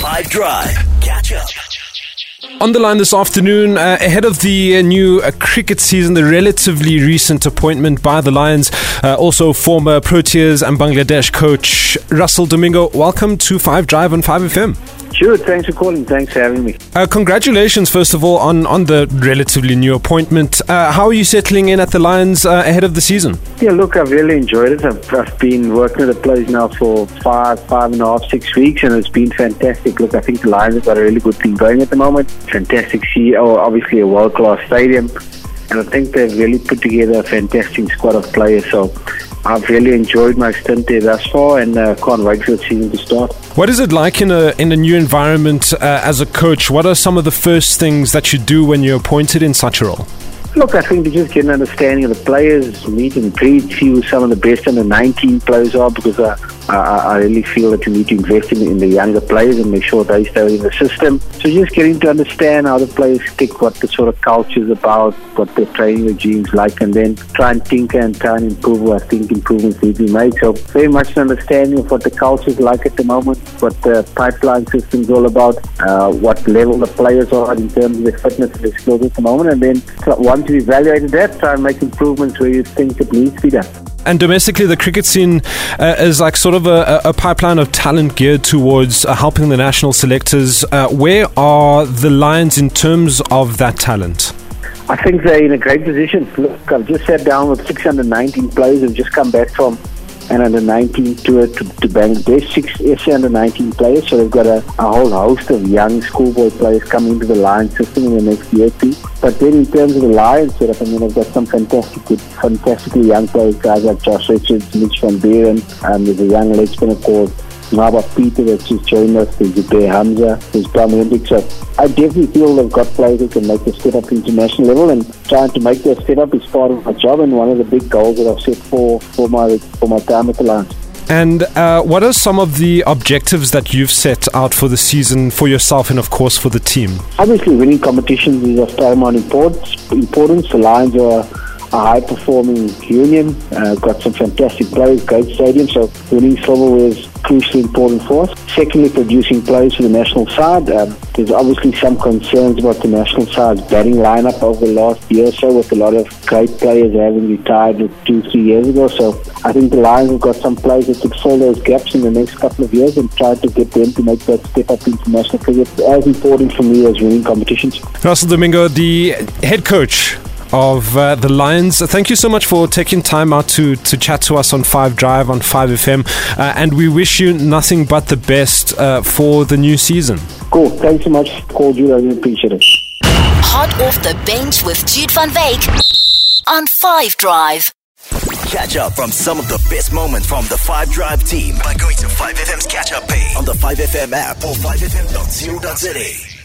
5 Drive. Catch up. On the line this afternoon, uh, ahead of the uh, new uh, cricket season, the relatively recent appointment by the Lions, uh, also former Proteas and Bangladesh coach Russell Domingo. Welcome to 5 Drive on 5FM. Sure, thanks for calling. Thanks for having me. Uh, congratulations, first of all, on, on the relatively new appointment. Uh, how are you settling in at the Lions uh, ahead of the season? Yeah, look, I've really enjoyed it. I've, I've been working with the players now for five, five and a half, six weeks, and it's been fantastic. Look, I think the Lions have got a really good thing going at the moment. Fantastic CEO, obviously a world class stadium, and I think they've really put together a fantastic squad of players. So I've really enjoyed my stint there thus far, and uh, can't wait for the season to start. What is it like in a in a new environment uh, as a coach? What are some of the first things that you do when you're appointed in such a role? Look, I think to just get an understanding of the players, meet and greet, see who some of the best under 19 players are, because I, I, I really feel that you need to invest in, in the younger players and make sure they stay in the system. So just getting to understand how the players stick, what the sort of culture is about, what the training regime's like, and then try and think and try and improve. I think improvements need to be made. So very much an understanding of what the culture is like at the moment, what the pipeline system is all about, uh, what level the players are in terms of their fitness and their skills at the moment, and then once you've evaluated that, try and make improvements where you think it needs to be done. And domestically, the cricket scene uh, is like sort of a, a, pipeline of talent geared towards uh, helping the national selectors. Uh, where are the Lions in terms of that talent? I think they're in a great position. Look, I've just sat down with 619 players who've just come back from an under 19 tour to, to Bangladesh, six SA under 19 players. So they've got a, a whole host of young schoolboy players coming into the Lions system in the next year two. But then in terms of the Lions setup, I mean, they've got some fantastic, fantastically young players, guys like Josh Richards, Mitch van Buuren, um, there's a young leg spinner called Nqaba Peter that's just joined us, there's Zubayr Hamza, there's Bram Hendrick. So I definitely feel they've got players who can make the step up to international level and trying to make that step up is part of my job and one of the big goals that I've set for, for my for my time at the Lions. And uh, what are some of the objectives that you've set out for the season for yourself and, of course, for the team? Obviously, winning competitions is of paramount importance. importance. The Lions are a high performing union, uh, got some fantastic players, great stadium, so winning silverware is crucially important for us. Secondly, producing players for the national side. Um, there's obviously some concerns about the national side's batting lineup over the last year or so, with a lot of great players having retired two, three years ago. So I think the Lions have got some players that could fill those gaps in the next couple of years and try to get them to make that step up into national cricket as important for me as winning competitions. Russell Domingo, the head coach of uh, the Lions. Thank you so much for taking time out to, to chat to us on 5 Drive on 5FM. Uh, and we wish you nothing but the best uh, for the new season. Cool. Thanks so much for you. I really appreciate it. Hot off the bench with Jude van Wyk on 5 Drive. Catch up from some of the best moments from the 5 Drive team by going to 5FM's catch up page on the 5FM app or 5FM.co.za.